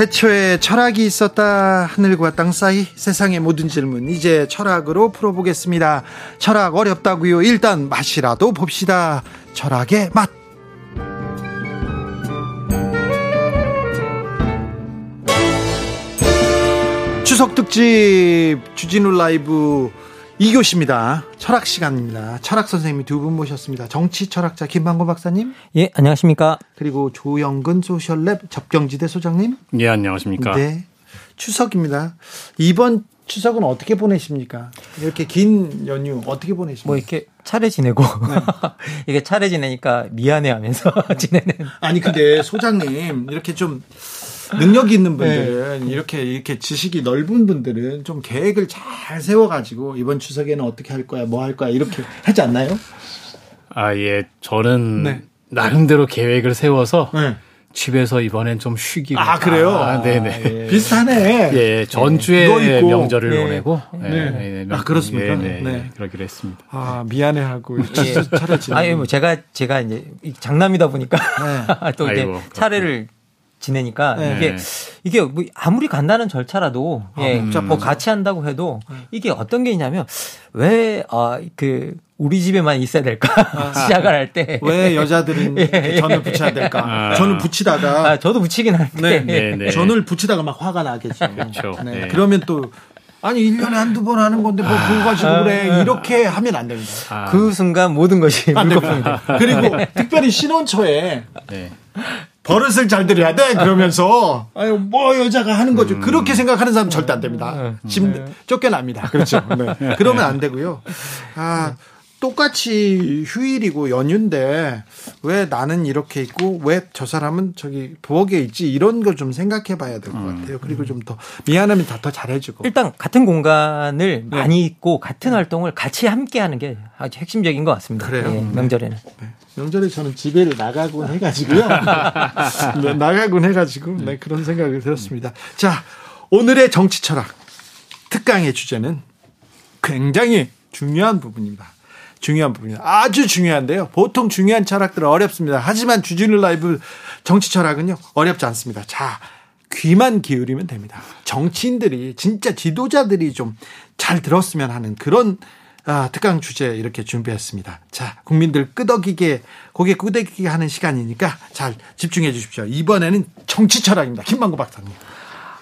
태초에 철학이 있었다 하늘과 땅 사이 세상의 모든 질문 이제 철학으로 풀어보겠습니다. 철학 어렵다고요. 일단 맛이라도 봅시다. 철학의 맛. 추석 특집 주진우 라이브 2교시입니다. 철학 시간입니다. 철학 선생님이 두 분 모셨습니다. 정치 철학자 김만고 박사님. 예, 안녕하십니까. 그리고 조영근 소셜랩 접경지대 소장님. 예, 안녕하십니까. 네. 추석입니다. 이번 추석은 어떻게 보내십니까? 이렇게 긴 연휴 어떻게 보내십니까? 뭐 이렇게 차례 지내고 네. 이게 차례 지내니까 미안해하면서 지내는. 아니 근데 소장님 이렇게 좀 능력 있는 분들은 네. 이렇게 이렇게 지식이 넓은 분들은 좀 계획을 잘 세워가지고 이번 추석에는 어떻게 할 거야, 뭐 할 거야 이렇게 하지 않나요? 아 예, 저는 네. 나름대로 계획을 세워서. 네. 집에서 이번엔 좀 쉬기로. 아, 그래요? 아, 네네. 예. 비슷하네. 예, 전주에 네. 명절을 네. 보내고. 네. 네. 아, 그렇습니까? 네, 네. 그러기로 했습니다. 아, 미안해하고 차례 아니, 뭐 제가, 제가 이제 장남이다 보니까 또 이제 아이고, 차례를 지내니까 네. 이게 이게 뭐 아무리 간단한 절차라도 아, 예, 뭐 같이 한다고 해도 이게 어떤 게 있냐면 왜그 아, 우리 집에만 있어야 될까? 아, 시작을 할 때. 왜 여자들은 예, 전을 붙여야 될까? 아, 전을 붙이다가 아, 저도 붙이긴 하는데. 네, 네, 네. 전을 붙이다가 막 화가 나겠죠. 그렇죠. 네. 그러면 또 아니 1년에 한두 번 하는 건데 뭐 그거 가지고 그래. 이렇게 하면 안 됩니다. 그 순간 모든 것이 안 됩니다. 그리고 특별히 신혼초에 네. 버릇을 잘 들여야 돼 그러면서 아유 뭐 여자가 하는 거죠 음. 그렇게 생각하는 사람 은 절대 안 됩니다 음. 집 네. 쫓겨납니다 그렇죠 네. 그러면 안 되고요 아 똑같이 휴일이고 연휴인데 왜 나는 이렇게 있고 왜 저 사람은 저기 부엌에 있지 이런 걸 좀 생각해 봐야 될것 음. 같아요. 그리고 좀 더 미안하면 다 더 잘해주고. 일단 같은 공간을 네. 많이 있고 같은 네. 활동을 같이 함께 하는 게 아주 핵심적인 것 같습니다. 그래요. 네, 명절에는. 네. 명절에 저는 집에를 나가곤 해가지고요. 네, 나가곤 해가지고 네, 그런 생각이 들었습니다. 자 오늘의 정치 철학 특강의 주제는 굉장히 중요한 부분입니다. 중요한 부분이다. 아주 중요한데요. 보통 중요한 철학들은 어렵습니다. 하지만 주진우 라이브 정치 철학은요, 어렵지 않습니다. 자, 귀만 기울이면 됩니다. 정치인들이, 진짜 지도자들이 좀 잘 들었으면 하는 그런 아, 특강 주제 이렇게 준비했습니다. 자, 국민들 끄덕이게, 고개 끄덕이게 하는 시간이니까 잘 집중해 주십시오. 이번에는 정치 철학입니다. 김만권 박사님.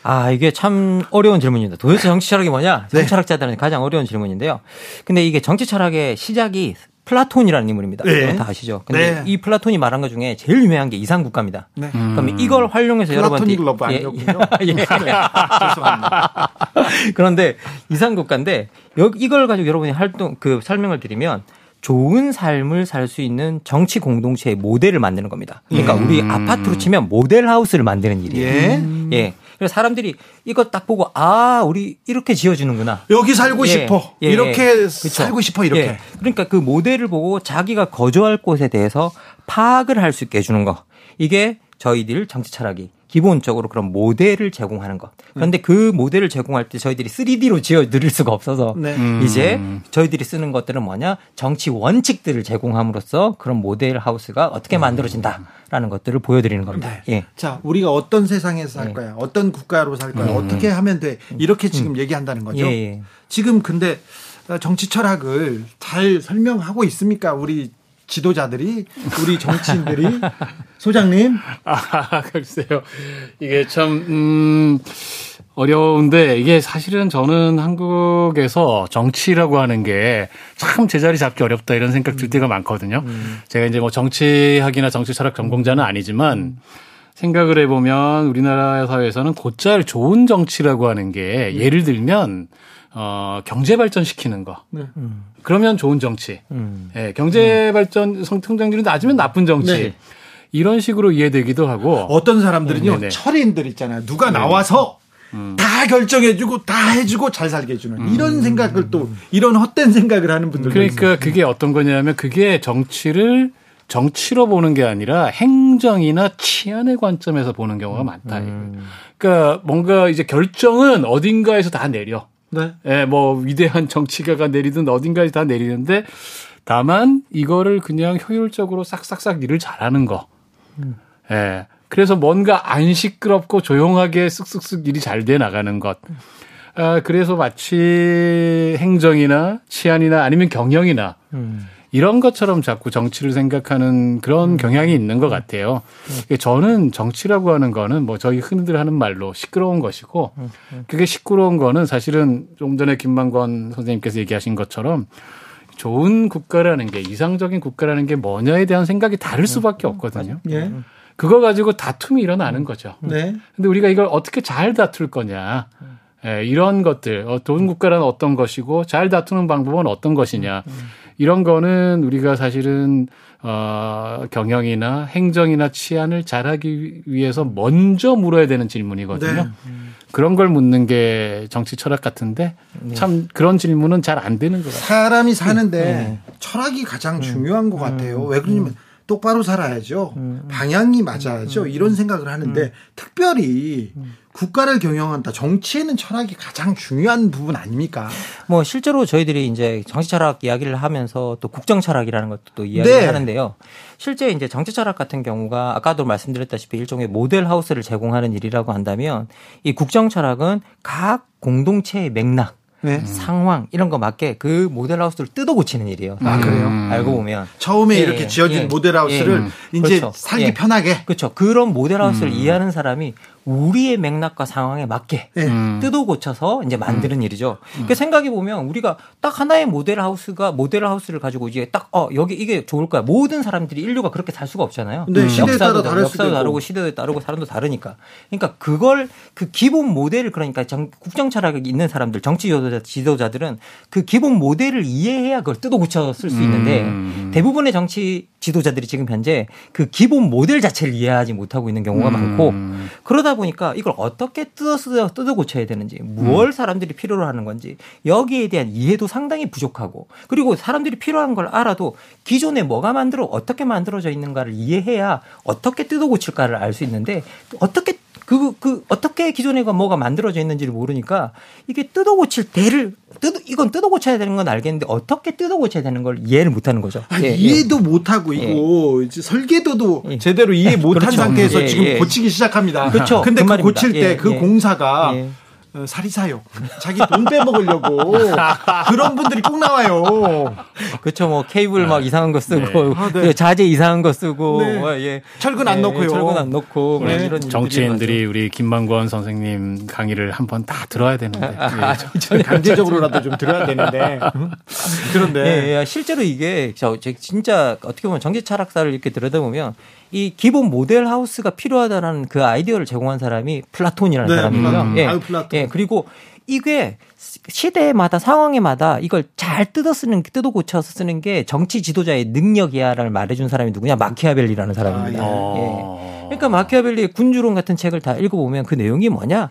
아, 이게 참 어려운 질문입니다. 도대체 정치 철학이 뭐냐? 네. 정치철학자들은 가장 어려운 질문인데요. 근데 이게 정치 철학의 시작이 플라톤이라는 인물입니다. 네. 다 아시죠? 근데 네. 이 플라톤이 말한 것 중에 제일 유명한 게 이상 국가입니다. 네. 그럼 이걸 활용해서 여러분들 러브 아니었군요. 예. 예. 죄송합니다. 그런데 이상 국가인데 이걸 가지고 여러분이 활동 그 설명을 드리면 좋은 삶을 살 수 있는 정치 공동체의 모델을 만드는 겁니다. 그러니까 음. 우리 아파트로 치면 모델 하우스를 만드는 일이에요. 예. 예. 그래서 사람들이 이거 딱 보고 아 우리 이렇게 지어지는구나. 여기 살고 예, 싶어. 예, 이렇게 예. 살고 싶어 이렇게. 예. 그러니까 그 모델을 보고 자기가 거주할 곳에 대해서 파악을 할 수 있게 해주는 거. 이게 저희들 정치 철학이 기본적으로 그런 모델을 제공하는 것. 그런데 그 모델을 제공할 때 저희들이 3D로 지어 드릴 수가 없어서 네. 음. 이제 저희들이 쓰는 것들은 뭐냐 정치 원칙들을 제공함으로써 그런 모델 하우스가 어떻게 음. 만들어진다라는 것들을 보여드리는 겁니다. 네. 예. 자, 우리가 어떤 세상에서 살 예. 거야, 어떤 국가로 살 거야, 음. 어떻게 하면 돼 이렇게 지금 음. 얘기한다는 거죠. 예, 예. 지금 근데 정치 철학을 잘 설명하고 있습니까? 우리 지도자들이 우리 정치인들이 소장님 아 글쎄요 이게 참 음, 어려운데 이게 사실은 저는 한국에서 정치라고 하는 게 참 제자리 잡기 어렵다 이런 생각 들 때가 많거든요. 음. 제가 이제 뭐 정치학이나 정치 철학 전공자는 아니지만 음. 생각을 해보면 우리나라 사회에서는 곧잘 좋은 정치라고 하는 게 예를 들면 어, 경제 발전시키는 거. 네. 음. 그러면 좋은 정치. 음. 예, 경제 발전 성통장률이 낮으면 나쁜 정치. 네. 이런 식으로 이해되기도 하고 어떤 사람들은요 음, 철인들 있잖아요 누가 나와서 음. 다 결정해주고 다 해주고 잘 살게 해주는 음. 이런 생각을 또 이런 헛된 생각을 하는 분들 그러니까 있습니다. 그게 어떤 거냐면 그게 정치를 정치로 보는 게 아니라 행정이나 치안의 관점에서 보는 경우가 많다. 음. 그러니까 뭔가 이제 결정은 어딘가에서 다 내려. 네. 예, 뭐 위대한 정치가가 내리든 어딘가에서 다 내리는데 다만 이거를 그냥 효율적으로 싹싹싹 일을 잘하는 거. 음. 예. 그래서 뭔가 안 시끄럽고 조용하게 쓱쓱쓱 일이 잘 돼 나가는 것. 아, 그래서 마치 행정이나 치안이나 아니면 경영이나 음. 이런 것처럼 자꾸 정치를 생각하는 그런 음. 경향이 있는 것 같아요. 음. 저는 정치라고 하는 거는 뭐 저희 흔히들 하는 말로 시끄러운 것이고 음, 그게 시끄러운 거는 사실은 좀 전에 김만권 선생님께서 얘기하신 것처럼 좋은 국가라는 게 이상적인 국가라는 게 뭐냐에 대한 생각이 다를 수밖에 없거든요. 예. 그거 가지고 다툼이 일어나는 거죠. 네. 근데 우리가 이걸 어떻게 잘 다툴 거냐. 예, 이런 것들, 어, 좋은 국가라는 어떤 것이고 잘 다투는 방법은 어떤 것이냐. 이런 거는 우리가 사실은 어, 경영이나 행정이나 치안을 잘하기 위해서 먼저 물어야 되는 질문이거든요. 네. 그런 걸 묻는 게 정치 철학 같은데 네. 참 그런 질문은 잘 안 되는 것 같아요. 사람이 사는데 네. 철학이 가장 중요한 것 같아요. 왜 그러냐면 똑바로 살아야죠. 방향이 맞아야죠. 이런 생각을 하는데 특별히 국가를 경영한다. 정치에는 철학이 가장 중요한 부분 아닙니까? 뭐 실제로 저희들이 이제 정치 철학 이야기를 하면서 또 국정 철학이라는 것도 또 이야기를 네. 하는데요. 실제 이제 정치 철학 같은 경우가 아까도 말씀드렸다시피 일종의 모델 하우스를 제공하는 일이라고 한다면 이 국정 철학은 각 공동체의 맥락 네. 상황 이런 거 맞게 그 모델하우스를 뜯어 고치는 일이에요. 아 그래요? 음. 알고 보면 처음에 예, 이렇게 지어진 예, 모델하우스를 예, 이제 그렇죠. 살기 예. 편하게 그렇죠. 그런 모델하우스를 음. 이해하는 사람이 우리의 맥락과 상황에 맞게 네. 음. 뜯어 고쳐서 이제 만드는 음. 일이죠. 그러니까 생각해 보면 우리가 딱 하나의 모델 하우스가 모델 하우스를 가지고 이제 딱 어 여기 이게 좋을 거야. 모든 사람들이 인류가 그렇게 살 수가 없잖아요. 네, 음. 시대에 역사도 따라 역사도 다르고 시대에 따르고 사람도 다르니까. 그러니까 그걸 그 기본 모델을 그러니까 정, 국정 철학이 있는 사람들 정치 지도자 지도자들은 그 기본 모델을 이해해야 그걸 뜯어 고쳐 쓸 수 있는데 음. 대부분의 정치 지도자들이 지금 현재 그 기본 모델 자체를 이해하지 못하고 있는 경우가 음. 많고 그러다 보니까 이걸 어떻게 뜯어 쓰 뜯어 고쳐야 되는지 무엇 음. 사람들이 필요로 하는 건지 여기에 대한 이해도 상당히 부족하고 그리고 사람들이 필요한 걸 알아도 기존에 뭐가 만들어 어떻게 만들어져 있는가를 이해해야 어떻게 뜯어 고칠까를 알 수 있는데 어떻게 그, 그, 어떻게 기존에 뭐가 만들어져 있는지를 모르니까 이게 뜯어 고칠 대를 뜯어, 이건 뜯어 고쳐야 되는 건 알겠는데 어떻게 뜯어 고쳐야 되는 걸 이해를 못 하는 거죠. 아, 예, 이해도 예. 못 하고 이거 예. 설계도도 예. 제대로 이해 못한 그렇죠. 상태에서 예, 지금 예. 고치기 시작합니다. 그렇죠. 근데 그, 그 고칠 때 그 공사가 어, 사리사욕. 자기 돈 빼먹으려고. 그런 분들이 꼭 나와요. 그렇죠. 뭐 케이블 막 네. 이상한 거 쓰고, 네. 아, 네. 자재 이상한 거 쓰고, 네. 뭐, 예. 철근 안 네, 넣고요. 철근 안 넣고. 네. 이런 정치인들이 우리 김만권 선생님 강의를 한 번 다 들어야 되는데. 아, 아, 예. 강제적으로라도 좀 들어야 되는데. 그런데. 예, 예. 실제로 이게 저 진짜 어떻게 보면 정치 철학사를 이렇게 들여다보면 이 기본 모델 하우스가 필요하다라는 그 아이디어를 제공한 사람이 플라톤이라는 네, 사람이고요. 음, 예. 아유, 플라톤. 예. 그리고 이게 시대마다 상황에마다 이걸 잘 뜯어 쓰는 뜯어 고쳐서 쓰는 게 정치 지도자의 능력이야라는 말해준 사람이 누구냐 마키아벨리라는 사람입니다. 아, 예. 예. 그러니까 마키아벨리의 군주론 같은 책을 다 읽어보면 그 내용이 뭐냐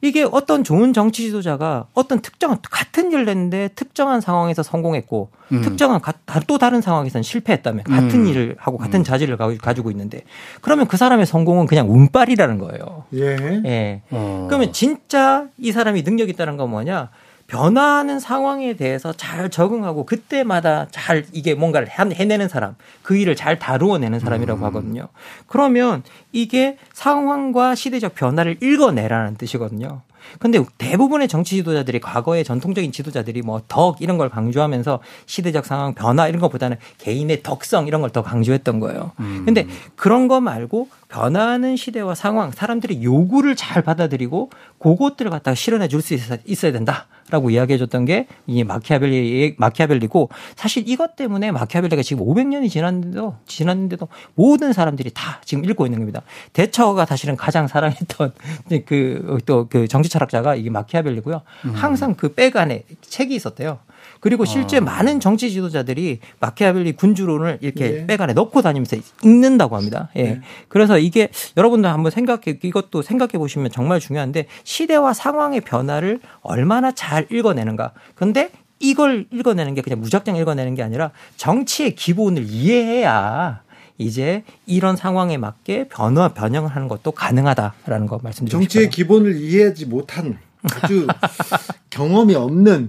이게 어떤 좋은 정치 지도자가 어떤 특정한 같은 일을 했는데 특정한 상황에서 성공했고 음. 특정한 또 다른 상황에서는 실패했다면 같은 음. 일을 하고 같은 음. 자질을 가지고 있는데 그러면 그 사람의 성공은 그냥 운빨이라는 거예요. 예. 예. 어. 그러면 진짜 이 사람이 능력 있다는 건 뭐냐? 변화하는 상황에 대해서 잘 적응하고 그때마다 잘 이게 뭔가를 해내는 사람, 그 일을 잘 다루어내는 사람이라고 음. 하거든요. 그러면 이게 상황과 시대적 변화를 읽어내라는 뜻이거든요. 근데 대부분의 정치 지도자들이 과거의 전통적인 지도자들이 뭐 덕 이런 걸 강조하면서 시대적 상황 변화 이런 것보다는 개인의 덕성 이런 걸 더 강조했던 거예요. 음. 근데 그런 거 말고 변화하는 시대와 상황, 사람들이 요구를 잘 받아들이고 그것들을 갖다가 실현해 줄 수 있어야 된다라고 이야기해 줬던 게 이 마키아벨리 마키아벨리고 사실 이것 때문에 마키아벨리가 지금 500년이 지났는데도 지났는데도 모든 사람들이 다 지금 읽고 있는 겁니다. 대처가 사실은 가장 사랑했던 그 또그 정치 철학자가 이게 마키아벨리고요. 음. 항상 그 백 안에 책이 있었대요. 그리고 실제 어. 많은 정치 지도자들이 마키아벨리 군주론을 이렇게 예. 백 안에 넣고 다니면서 읽는다고 합니다. 예. 네. 그래서 이게 여러분들 한번 생각해 이것도 생각해 보시면 정말 중요한데 시대와 상황의 변화를 얼마나 잘 읽어내는가. 근데 이걸 읽어내는 게 그냥 무작정 읽어내는 게 아니라 정치의 기본을 이해해야 이제 이런 상황에 맞게 변화 변형을 하는 것도 가능하다라는 거 말씀드리고 정치의 싶어요. 기본을 이해하지 못한 아주 경험이 없는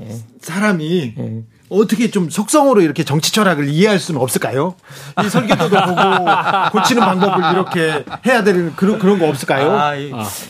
예. 사람이 예. 어떻게 좀 속성으로 이렇게 정치 철학을 이해할 수는 없을까요? 이 설계도도 보고 고치는 방법을 이렇게 해야 되는 그런 그런 거 없을까요? 아,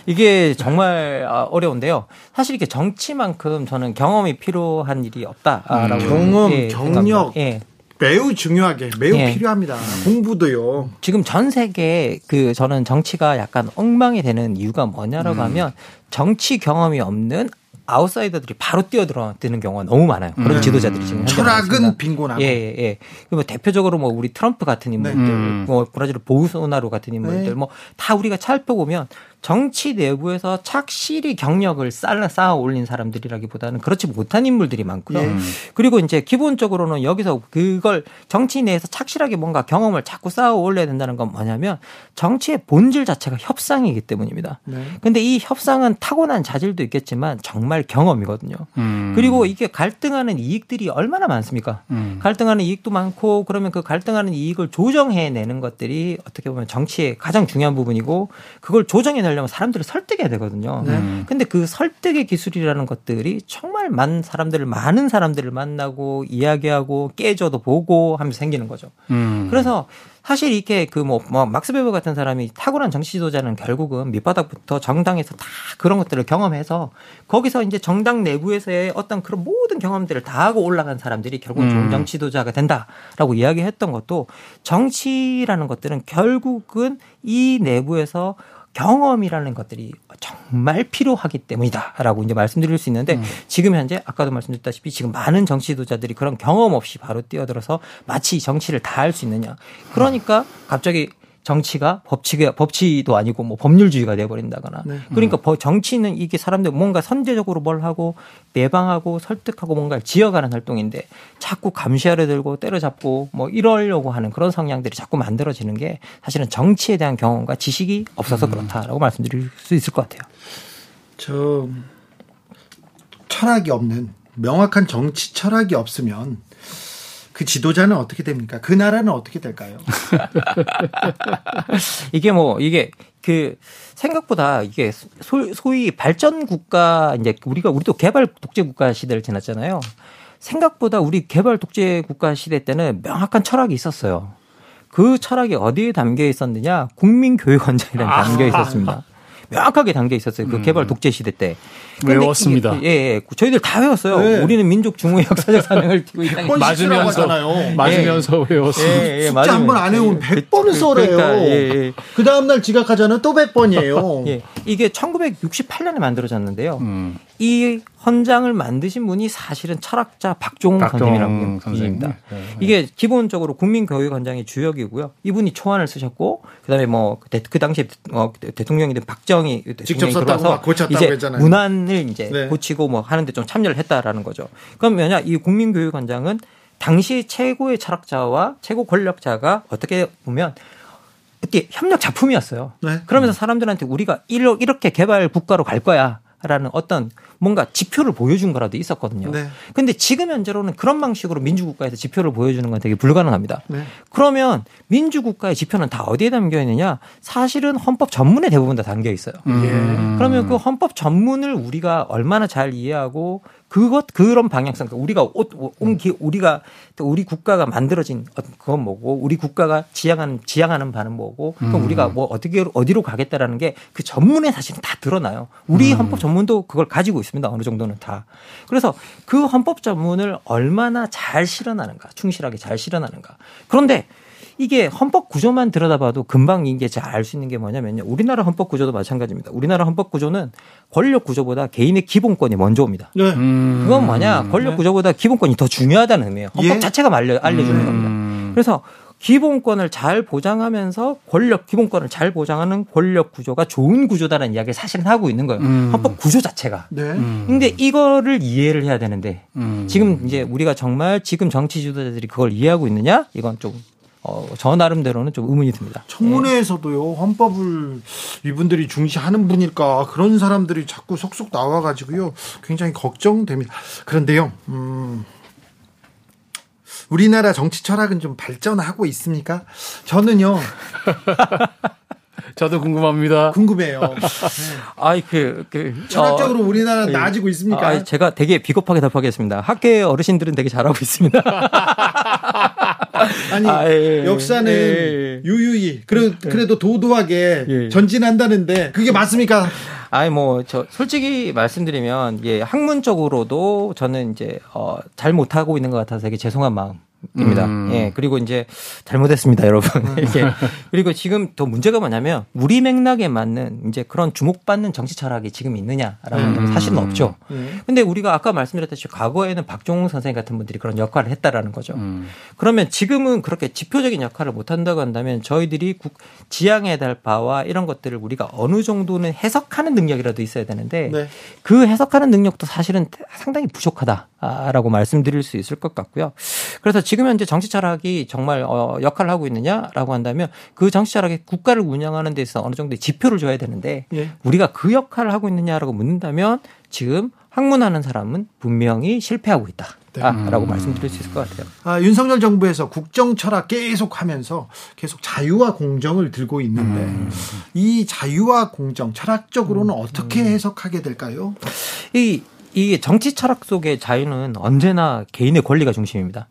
이게 정말 아, 어려운데요. 사실 이게 정치만큼 저는 경험이 필요한 일이 없다라고 음. 경험, 예, 경력, 예. 매우 중요하게 매우 예. 필요합니다. 공부도요. 지금 전 세계 그 저는 정치가 약간 엉망이 되는 이유가 뭐냐라고 음. 하면 정치 경험이 없는 아웃사이더들이 바로 뛰어들어드는 경우가 너무 많아요. 그런 음. 지도자들이 지금 철학은 빈곤하고. 예, 예, 예. 뭐 대표적으로 뭐 우리 트럼프 같은 인물들, 네. 음. 뭐 브라질 보우소나루 같은 인물들, 네. 뭐다 우리가 살펴보면 정치 내부에서 착실히 경력을 쌓아, 쌓아 올린 사람들이라기보다는 그렇지 못한 인물들이 많고요. 예. 그리고 이제 기본적으로는 여기서 그걸 정치 내에서 착실하게 뭔가 경험을 자꾸 쌓아 올려야 된다는 건 뭐냐면 정치의 본질 자체가 협상이기 때문입니다. 네. 근데 이 협상은 타고난 자질도 있겠지만 정말 경험이거든요. 음. 그리고 이게 갈등하는 이익들이 얼마나 많습니까? 음. 갈등하는 이익도 많고 그러면 그 갈등하는 이익을 조정해내는 것들이 어떻게 보면 정치의 가장 중요한 부분이고 그걸 조정해낼 하려면 사람들을 설득해야 되거든요. 네. 음. 근데 그 설득의 기술이라는 것들이 정말 많은 사람들을 많은 사람들을 만나고 이야기하고 깨져도 보고 하면서 생기는 거죠. 음. 그래서 사실 이렇게 그뭐 뭐 막스 베버 같은 사람이 탁월한 정치 지도자는 결국은 밑바닥부터 정당에서 다 그런 것들을 경험해서 거기서 이제 정당 내부에서의 어떤 그런 모든 경험들을 다 하고 올라간 사람들이 결국은 좋은 음. 정치 지도자가 된다라고 이야기했던 것도 정치라는 것들은 결국은 이 내부에서 경험이라는 것들이 정말 필요하기 때문이다라고 이제 말씀드릴 수 있는데 음. 지금 현재 아까도 말씀드렸다시피 지금 많은 정치 지도자들이 그런 경험 없이 바로 뛰어들어서 마치 정치를 다 할 수 있느냐. 그러니까 갑자기 정치가 법치가 법치도 아니고 뭐 법률주의가 돼버린다거나 네. 그러니까 음. 정치는 이게 사람들 뭔가 선제적으로 뭘 하고 내방하고 설득하고 뭔가를 지어가는 활동인데 자꾸 감시하려 들고 때려잡고 뭐 이러려고 하는 그런 성향들이 자꾸 만들어지는 게 사실은 정치에 대한 경험과 지식이 없어서 음. 그렇다라고 음. 말씀드릴 수 있을 것 같아요. 저 철학이 없는 명확한 정치 철학이 없으면 그 지도자는 어떻게 됩니까? 그 나라는 어떻게 될까요? 이게 뭐 이게 그 생각보다 이게 소, 위 발전 국가 이제 우리가 우리도 개발 독재 국가 시대를 지났잖아요. 생각보다 우리 개발 독재 국가 시대 때는 명확한 철학이 있었어요. 그 철학이 어디에 담겨 있었느냐? 국민 교육 원장이라는 아. 담겨 있었습니다. 명확하게 담겨 있었어요. 그 음. 개발 독재 시대 때. 외웠습니다. 예, 예, 저희들 다 외웠어요. 네. 우리는 민족 중후의 역사적 사명을 띠고 있다. 맞으면서 맞으면서 예. 외웠어요. 예, 예, 숙제 한번 안 해오면 100번을 써래요. 그러니까, 예, 예. 그 다음 날 지각하잖아요. 또 100번이에요. 예. 이게 1968년에 만들어졌는데요. 음. 이 헌장을 만드신 분이 사실은 철학자 박종훈 선생님이라고 분입니다. 네. 이게 기본적으로 국민교육 헌장의 주역이고요. 이분이 초안을 쓰셨고 그다음에 뭐그 그 당시에 어, 대통령이 된 박정희 직접 썼다고 고쳤다고 이제 했잖아요. 문안을 이제 네. 고치고 뭐 하는데 좀 참여를 했다라는 거죠. 그럼 뭐냐 이 국민교육 헌장은 당시 최고의 철학자와 최고 권력자가 어떻게 보면 이렇게 협력 작품이었어요. 네. 그러면서 사람들한테 우리가 이렇게 개발 국가로 갈 거야. 라는 어떤 뭔가 지표를 보여준 거라도 있었거든요. 네. 근데 지금 현재로는 그런 방식으로 민주국가에서 지표를 보여주는 건 되게 불가능합니다. 네. 그러면 민주국가의 지표는 다 어디에 담겨 있느냐? 사실은 헌법 전문에 대부분 다 담겨 있어요. 음. 그러면 그 헌법 전문을 우리가 얼마나 잘 이해하고 그것 그런 방향성 우리가 온 기, 우리가 우리 국가가 만들어진 그건 뭐고 우리 국가가 지향하는 지향하는 바는 뭐고 그럼 음. 우리가 뭐 어떻게 어디로 가겠다라는 게 그 전문에 사실은 다 드러나요. 우리 음. 헌법 전문도 그걸 가지고 있습니다. 어느 정도는 다. 그래서 그 헌법 전문을 얼마나 잘 실현하는가, 충실하게 잘 실현하는가. 그런데 이게 헌법 구조만 들여다봐도 금방 이게 잘 알 수 있는 게 뭐냐면요. 우리나라 헌법 구조도 마찬가지입니다. 우리나라 헌법 구조는 권력 구조보다 개인의 기본권이 먼저 옵니다. 네. 음. 그건 뭐냐? 권력 네. 구조보다 기본권이 더 중요하다는 의미예요. 헌법 예. 자체가 알려, 알려주는 음. 겁니다. 그래서 기본권을 잘 보장하면서 권력 기본권을 잘 보장하는 권력 구조가 좋은 구조다라는 이야기를 사실은 하고 있는 거예요. 음. 헌법 구조 자체가. 네. 음. 근데 이거를 이해를 해야 되는데 음. 지금 이제 우리가 정말 지금 정치 지도자들이 그걸 이해하고 있느냐? 이건 좀 어, 저 나름대로는 좀 의문이 듭니다. 청문회에서도요 헌법을 이분들이 중시하는 분일까 그런 사람들이 자꾸 속속 나와가지고요 굉장히 걱정됩니다. 그런데요, 음, 우리나라 정치 철학은 좀 발전하고 있습니까? 저는요 저도 궁금합니다. 궁금해요. 아이 그, 그 철학적으로 어, 우리나라 예. 나아지고 있습니까? 아, 제가 되게 비겁하게 답하겠습니다. 학계 어르신들은 되게 잘하고 있습니다. 아니 아, 예. 역사는 예. 유유히 그래, 그래도 도도하게 예. 전진한다는데 그게 맞습니까? 아니 뭐 저 솔직히 말씀드리면 예 학문적으로도 저는 이제 어잘 못하고 있는 것 같아서 되게 죄송한 마음 입니다. 음. 예 그리고 이제 잘못했습니다, 여러분. 예. 그리고 지금 더 문제가 뭐냐면 우리 맥락에 맞는 이제 그런 주목받는 정치 철학이 지금 있느냐라고 하면 음. 사실은 없죠. 음. 근데 우리가 아까 말씀드렸듯이 과거에는 박종훈 선생님 같은 분들이 그런 역할을 했다라는 거죠. 음. 그러면 지금은 그렇게 지표적인 역할을 못 한다고 한다면 저희들이 국, 지향해야 될 바와 이런 것들을 우리가 어느 정도는 해석하는 능력이라도 있어야 되는데 네. 그 해석하는 능력도 사실은 상당히 부족하다 라고 말씀드릴 수 있을 것 같고요. 그래서 지금 현재 정치 철학이 정말 어, 역할을 하고 있느냐라고 한다면 그 정치 철학이 국가를 운영하는 데 있어서 어느 정도의 지표를 줘야 되는데 예. 우리가 그 역할을 하고 있느냐라고 묻는다면 지금 학문하는 사람은 분명히 실패하고 있다 라고 말씀드릴 수 있을 것 같아요. 아, 윤석열 정부에서 국정 철학 계속 하면서 계속 자유와 공정을 들고 있는데 음. 이 자유와 공정 철학적으로는 어떻게 해석하게 될까요? 이 이게 정치 철학 속의 자유는 언제나 개인의 권리가 중심입니다.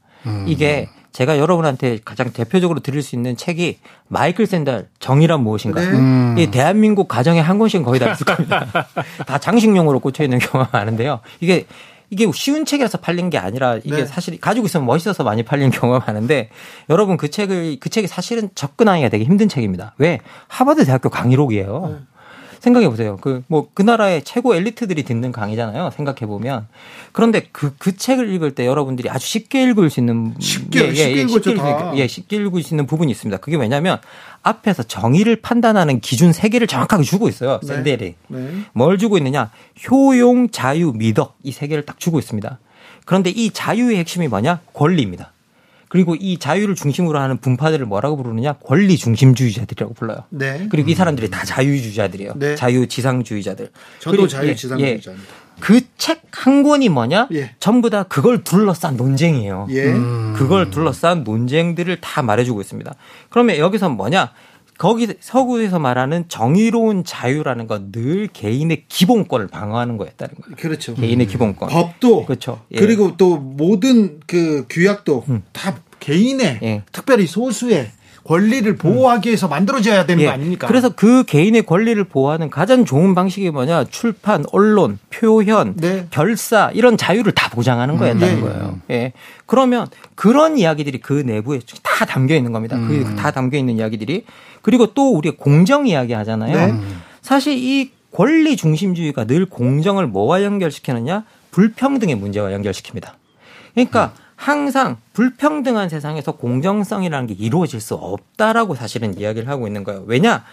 이게 제가 여러분한테 가장 대표적으로 드릴 수 있는 책이 마이클 샌달 정의란 무엇인가. 네. 음. 이 대한민국 가정에 한 권씩은 거의 다 있을 겁니다. 다 장식용으로 꽂혀 있는 경우가 많은데요. 이게 이게 쉬운 책이라서 팔린 게 아니라 이게 네. 사실 가지고 있으면 멋있어서 많이 팔린 경우가 많은데 여러분 그 책을 그 책이 사실은 접근하기가 되게 힘든 책입니다. 왜? 하버드 대학교 강의록이에요. 생각해 보세요. 그 뭐 그 나라의 최고 엘리트들이 듣는 강의잖아요. 생각해 보면 그런데 그그 책을 읽을 때 여러분들이 아주 쉽게 읽을 수 있는 쉽게, 쉽게 읽었죠, 쉽게, 다. 읽- 예, 쉽게 읽을 수 있는 부분이 있습니다. 그게 왜냐하면 앞에서 정의를 판단하는 기준 세 개를 정확하게 주고 있어요. 네. 샌델이 네. 뭘 주고 있느냐? 효용, 자유, 미덕 이 세 개를 딱 주고 있습니다. 그런데 이 자유의 핵심이 뭐냐? 권리입니다. 그리고 이 자유를 중심으로 하는 분파들을 뭐라고 부르느냐? 권리 중심주의자들이라고 불러요. 네. 그리고 이 사람들이 다 자유주의자들이에요. 네. 자유지상주의자들. 저도 그리고- 자유지상주의자입니다. 그책 한 권이 뭐냐? 예. 전부 다 그걸 둘러싼 논쟁이에요. 예. 음. 그걸 둘러싼 논쟁들을 다 말해주고 있습니다. 그러면 여기서 뭐냐? 거기 서구에서 말하는 정의로운 자유라는 건 늘 개인의 기본권을 방어하는 거였다는 거예요. 그렇죠. 개인의 기본권. 법도 그렇죠. 예. 그리고 또 모든 그 규약도 다 개인의 예. 특별히 소수의 권리를 보호하기 위해서 만들어져야 되는 예. 거 아닙니까? 그래서 그 개인의 권리를 보호하는 가장 좋은 방식이 뭐냐? 출판, 언론, 표현, 네. 결사 이런 자유를 다 보장하는 거였다는 예. 거예요. 예. 그러면 그런 이야기들이 그 내부에 다 담겨 있는 겁니다. 그다 담겨 있는 이야기들이 그리고 또 우리가 공정 이야기 하잖아요. 네. 사실 이 권리 중심주의가 늘 공정을 뭐와 연결시키느냐? 불평등의 문제와 연결시킵니다. 그러니까 항상 불평등한 세상에서 공정성이라는 게 이루어질 수 없다라고 사실은 이야기를 하고 있는 거예요. 왜냐?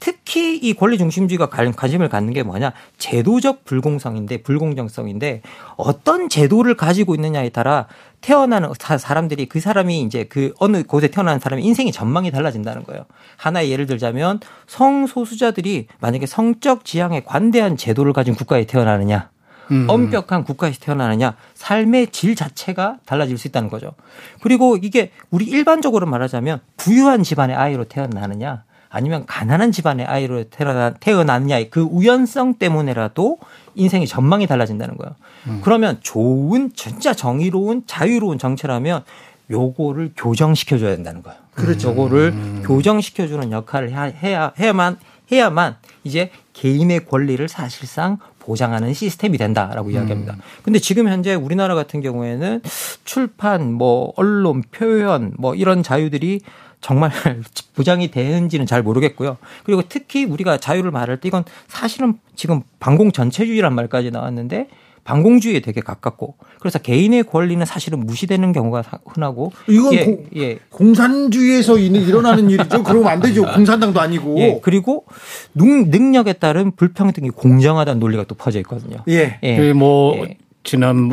특히 이 권리 중심주의가 관- 관심을 갖는 게 뭐냐? 제도적 불공성인데 불공정성인데 어떤 제도를 가지고 있느냐에 따라 태어나는 사- 사람들이 그 사람이 이제 그 어느 곳에 태어나는 사람의 인생의 전망이 달라진다는 거예요. 하나의 예를 들자면 성소수자들이 만약에 성적 지향에 관대한 제도를 가진 국가에 태어나느냐 음. 엄격한 국가에서 태어나느냐 삶의 질 자체가 달라질 수 있다는 거죠. 그리고 이게 우리 일반적으로 말하자면 부유한 집안의 아이로 태어나느냐 아니면 가난한 집안의 아이로 태어나, 태어나느냐의 그 우연성 때문에라도 인생의 전망이 달라진다는 거예요. 그러면 좋은 진짜 정의로운 자유로운 정체라면 요거를 교정시켜줘야 된다는 거예요. 그렇죠. 요거를 교정시켜주는 역할을 해야, 해야, 해야만, 해야만 이제 개인의 권리를 사실상 보장하는 시스템이 된다라고 이야기합니다. 근데 지금 현재 우리나라 같은 경우에는 출판, 뭐, 언론, 표현, 뭐, 이런 자유들이 정말 보장이 되는지는 잘 모르겠고요. 그리고 특히 우리가 자유를 말할 때 이건 사실은 지금 반공 전체주의란 말까지 나왔는데 반공주의에 되게 가깝고 그래서 개인의 권리는 사실은 무시되는 경우가 흔하고 이건 예, 고, 예. 공산주의에서 일어나는 일이죠. 그러면 안 되죠. 공산당도 아니고. 예, 그리고 능력에 따른 불평등이 공정하다는 논리가 또 퍼져 있거든요. 예. 예. 그뭐 예. 지난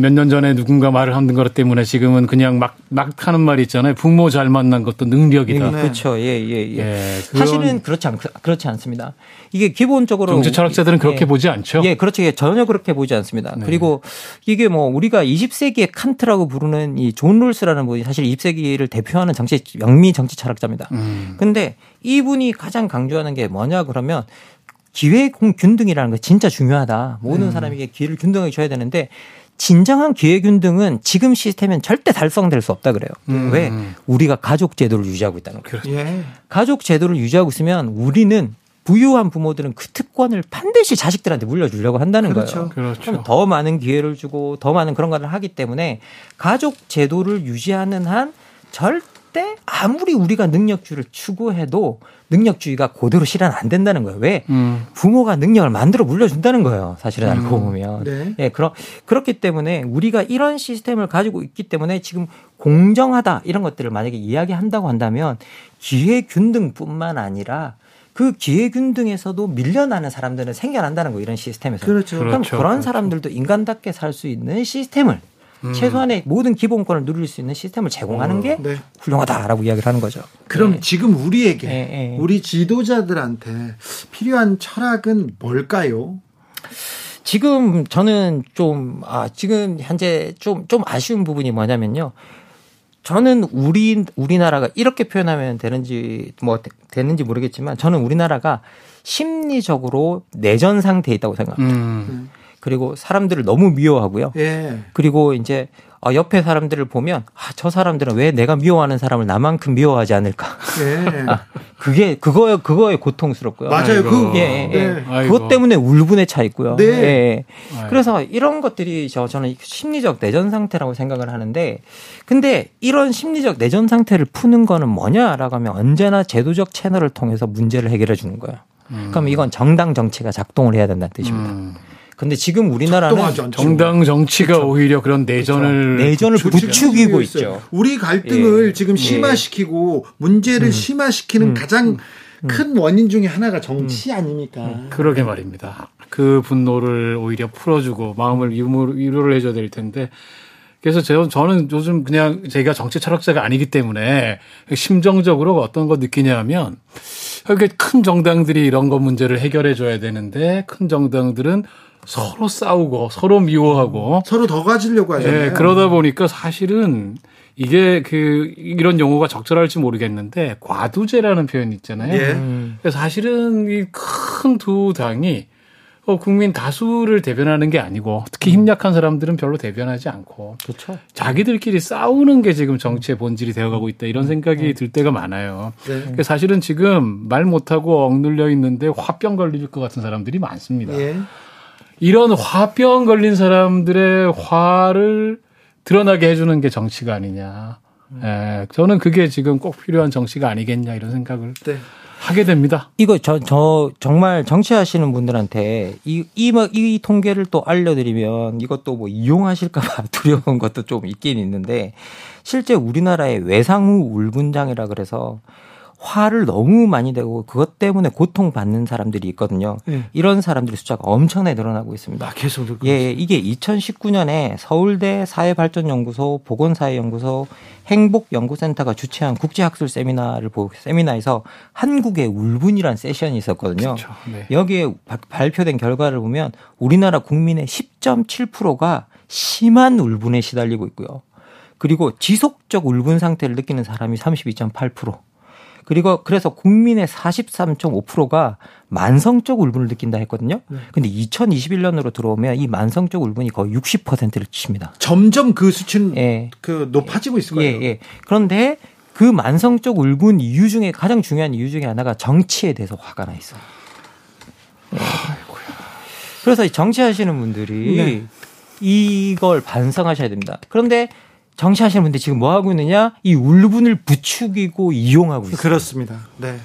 몇 년 전에 누군가 말을 하는 것 때문에 지금은 그냥 막, 막 하는 말이 있잖아요. 부모 잘 만난 것도 능력이다. 네. 그렇죠. 예, 예, 예. 예 사실은 그렇지 않, 그렇지 않습니다. 이게 기본적으로. 정치 철학자들은 그렇게 예. 보지 않죠. 예, 그렇죠. 예, 전혀 그렇게 보지 않습니다. 네. 그리고 이게 뭐 우리가 20세기의 칸트라고 부르는 이 존 롤스라는 분이 사실 20세기를 대표하는 정치, 영미 정치 철학자입니다. 음. 근데 이분이 가장 강조하는 게 뭐냐 그러면 기회 균등이라는 거 진짜 중요하다. 모든 음. 사람에게 기회를 균등하게 줘야 되는데 진정한 기회 균등은 지금 시스템은 절대 달성될 수 없다 그래요. 음. 왜? 우리가 가족 제도를 유지하고 있다는 거예요. 그렇죠. 예. 가족 제도를 유지하고 있으면 우리는 부유한 부모들은 그 특권을 반드시 자식들한테 물려주려고 한다는 그렇죠. 거예요. 그렇죠. 그럼 더 많은 기회를 주고 더 많은 그런 것을 하기 때문에 가족 제도를 유지하는 한 절대 아무리 우리가 능력주의를 추구해도 능력주의가 고대로 실현 안 된다는 거예요. 왜? 음. 부모가 능력을 만들어 물려준다는 거예요. 사실은 음. 알고 보면. 네. 예, 그러, 그렇기 때문에 우리가 이런 시스템을 가지고 있기 때문에 지금 공정하다 이런 것들을 만약에 이야기한다고 한다면 기회 균등뿐만 아니라 그 기회 균등에서도 밀려나는 사람들은 생겨난다는 거 이런 시스템에서. 그렇죠. 그럼 그렇죠. 그런 그렇죠. 사람들도 인간답게 살 수 있는 시스템을 음. 최소한의 모든 기본권을 누릴 수 있는 시스템을 제공하는 어, 게 네. 훌륭하다라고 이야기를 하는 거죠. 그럼 네. 지금 우리에게 네, 네. 우리 지도자들한테 필요한 철학은 뭘까요? 지금 저는 좀, 아, 지금 현재 좀, 좀 아쉬운 부분이 뭐냐면요. 저는 우리, 우리나라가 이렇게 표현하면 되는지, 뭐, 되는지 모르겠지만 저는 우리나라가 심리적으로 내전 상태에 있다고 생각합니다. 음. 그리고 사람들을 너무 미워하고요. 예. 그리고 이제 어, 옆에 사람들을 보면 아, 저 사람들은 왜 내가 미워하는 사람을 나만큼 미워하지 않을까? 예. 아, 그게 그거에 그거에 고통스럽고요. 맞아요. 그 예, 예. 네. 그것 때문에 울분에 차 있고요. 네. 예. 그래서 이런 것들이 저 저는 심리적 내전 상태라고 생각을 하는데 근데 이런 심리적 내전 상태를 푸는 거는 뭐냐라고 하면 언제나 제도적 채널을 통해서 문제를 해결해 주는 거예요. 음. 그럼 이건 정당 정치가 작동을 해야 된다는 뜻입니다. 음. 근데 지금 우리나라는 정당 정치가 그렇죠. 오히려 그런 내전을 그렇죠. 내전을 부추기고 있죠. 우리 갈등을 예. 지금 예. 심화시키고 예. 문제를 음. 심화시키는 음. 가장 음. 큰 원인 중에 하나가 정치 음. 아닙니까? 음. 그러게 말입니다. 그 분노를 오히려 풀어주고 마음을 위로를 해줘야 될 텐데 그래서 저는 요즘 그냥 제가 정치 철학자가 아니기 때문에 심정적으로 어떤 거 느끼냐면 이렇게 큰 정당들이 이런 거 문제를 해결해 줘야 되는데 큰 정당들은 서로 싸우고 서로 미워하고 서로 더 가지려고 하잖아요. 네, 그러다 보니까 사실은 이게 그 이런 용어가 적절할지 모르겠는데 과두제라는 표현이 있잖아요. 예. 사실은 이 큰 두 당이 어, 국민 다수를 대변하는 게 아니고 특히 힘약한 사람들은 별로 대변하지 않고 그렇죠. 자기들끼리 싸우는 게 지금 정치의 본질이 되어가고 있다 이런 생각이 네. 들 때가 많아요. 네. 사실은 지금 말 못하고 억눌려 있는데 화병 걸릴 것 같은 사람들이 많습니다. 예. 이런 화병 걸린 사람들의 화를 드러나게 해주는 게 정치가 아니냐. 예, 저는 그게 지금 꼭 필요한 정치가 아니겠냐 이런 생각을 네. 하게 됩니다. 이거 저, 저 정말 정치하시는 분들한테 이, 이, 이 통계를 또 알려드리면 이것도 뭐 이용하실까봐 두려운 것도 좀 있긴 있는데 실제 우리나라의 외상후 울분장이라 그래서 화를 너무 많이 내고 그것 때문에 고통받는 사람들이 있거든요. 네. 이런 사람들의 숫자가 엄청나게 늘어나고 있습니다. 아, 계속 늘고 예, 이게 2019년에 서울대 사회발전연구소, 보건사회연구소, 행복연구센터가 주최한 국제학술 세미나를 보고 세미나에서 한국의 울분이란 세션이 있었거든요. 그렇죠. 네. 여기에 발표된 결과를 보면 우리나라 국민의 10.7%가 심한 울분에 시달리고 있고요. 그리고 지속적 울분 상태를 느끼는 사람이 32.8%. 그리고 그래서 국민의 43.5%가 만성적 울분을 느낀다 했거든요. 네. 근데 2021년으로 들어오면 이 만성적 울분이 거의 60%를 칩니다. 점점 그 수치는 예. 그 높아지고 있을 거예요. 예, 예. 그런데 그 만성적 울분 이유 중에 가장 중요한 이유 중에 하나가 정치에 대해서 화가 나 있어요. 예. 그래서 정치하시는 분들이 네. 이걸 반성하셔야 됩니다. 그런데 정치하시는 분들 지금 뭐 하고 있느냐? 이 울분을 부추기고 이용하고 있어요. 그렇습니다. 네.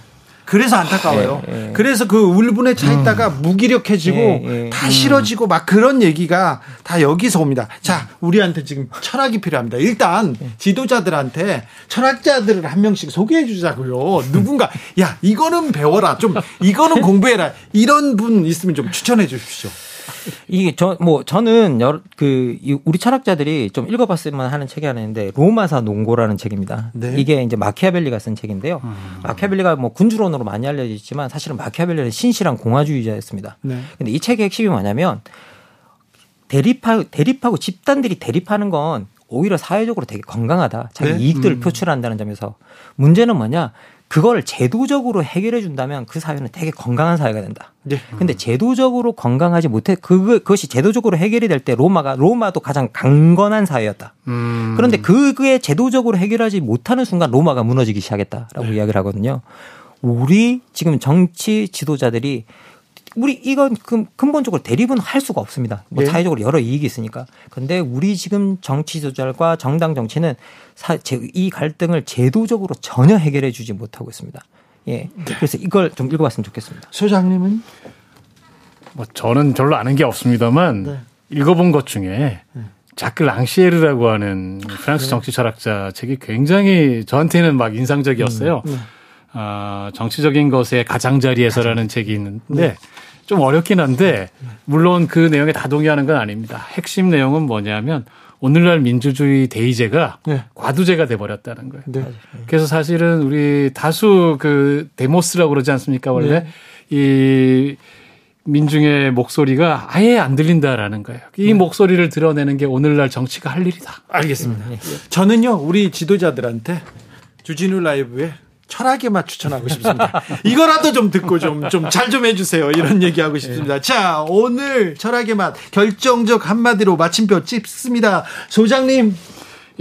그래서 안타까워요. 예, 예. 그래서 그 울분에 차 있다가 무기력해지고 예, 예. 다 싫어지고 막 그런 얘기가 다 여기서 옵니다. 자, 우리한테 지금 철학이 필요합니다. 일단 지도자들한테 철학자들을 한 명씩 소개해 주자고요. 누군가 야, 이거는 배워라. 좀 이거는 공부해라. 이런 분 있으면 좀 추천해 주십시오. 이게 저 뭐 저는 여러 그이 우리 철학자들이 좀 읽어봤으면 하는 책이 하나 있는데 로마사 농고라는 책입니다. 네. 이게 이제 마키아벨리가 쓴 책인데요. 음. 마키아벨리가 뭐 군주론으로 많이 알려져 있지만 사실은 마키아벨리는 신실한 공화주의자였습니다. 네. 근데 이 책의 핵심이 뭐냐면 대립하 대립하고 집단들이 대립하는 건 오히려 사회적으로 되게 건강하다. 자기 네. 이익들을 표출한다는 점에서 문제는 뭐냐? 그걸 제도적으로 해결해 준다면 그 사회는 되게 건강한 사회가 된다. 네. 근데 제도적으로 건강하지 못해 그 그것이 제도적으로 해결이 될 때 로마가 로마도 가장 강건한 사회였다. 음. 그런데 그게 제도적으로 해결하지 못하는 순간 로마가 무너지기 시작했다라고 이야기를 하거든요. 우리 지금 정치 지도자들이 우리 이건 근- 근본적으로 대립은 할 수가 없습니다. 뭐 네. 사회적으로 여러 이익이 있으니까. 근데 우리 지금 정치 지도자과 정당 정치는 사, 제- 이 갈등을 제도적으로 전혀 해결해 주지 못하고 있습니다. 예. 그래서 이걸 좀 읽어봤으면 좋겠습니다. 소장님은 뭐 저는 별로 아는 게 없습니다만 네. 읽어본 것 중에 자크 랑시에르라고 하는 프랑스 정치 철학자 책이 굉장히 저한테는 막 인상적이었어요. 아, 정치적인 것의 가장자리에서라는 책이 있는데 좀 어렵긴 한데 물론 그 내용에 다 동의하는 건 아닙니다. 핵심 내용은 뭐냐면 오늘날 민주주의 대의제가 네. 과두제가 돼버렸다는 거예요. 네. 그래서 사실은 우리 다수 그 데모스라고 그러지 않습니까 원래 이 민중의 목소리가 아예 안 들린다라는 거예요. 이 목소리를 드러내는 게 오늘날 정치가 할 일이다. 알겠습니다. 저는요, 우리 지도자들한테 주진우 라이브에 철학의 맛 추천하고 싶습니다. 이거라도 좀 듣고 좀, 좀 잘 좀 해주세요. 이런 얘기 하고 싶습니다. 자, 오늘 철학의 맛 결정적 한마디로 마침표 찍습니다. 소장님.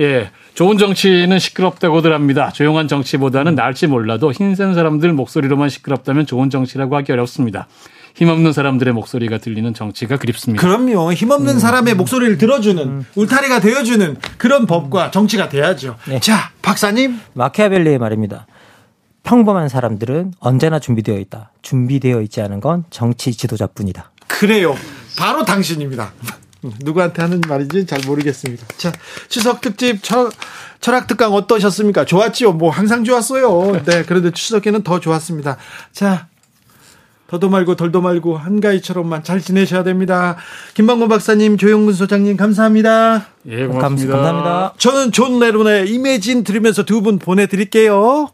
예. 좋은 정치는 시끄럽다고들 합니다. 조용한 정치보다는 나을지 몰라도 힘센 사람들 목소리로만 시끄럽다면 좋은 정치라고 하기 어렵습니다. 힘없는 사람들의 목소리가 들리는 정치가 그립습니다. 그럼요. 힘없는 사람의 목소리를 들어주는, 울타리가 되어주는 그런 법과 정치가 돼야죠. 네. 자, 박사님. 마키아벨리의 말입니다. 평범한 사람들은 언제나 준비되어 있다. 준비되어 있지 않은 건 정치 지도자뿐이다. 그래요. 바로 당신입니다. 누구한테 하는 말인지 잘 모르겠습니다. 자, 추석 특집 철, 철학 특강 어떠셨습니까? 좋았지요. 뭐 항상 좋았어요. 네, 그런데 추석에는 더 좋았습니다. 자, 더도 말고 덜도 말고 한가위처럼만 잘 지내셔야 됩니다. 김만권 박사님, 조형근 소장님 감사합니다. 예, 고맙습니다. 감사합니다. 저는 존 레논의 Imagine 들으면서 두 분 보내드릴게요.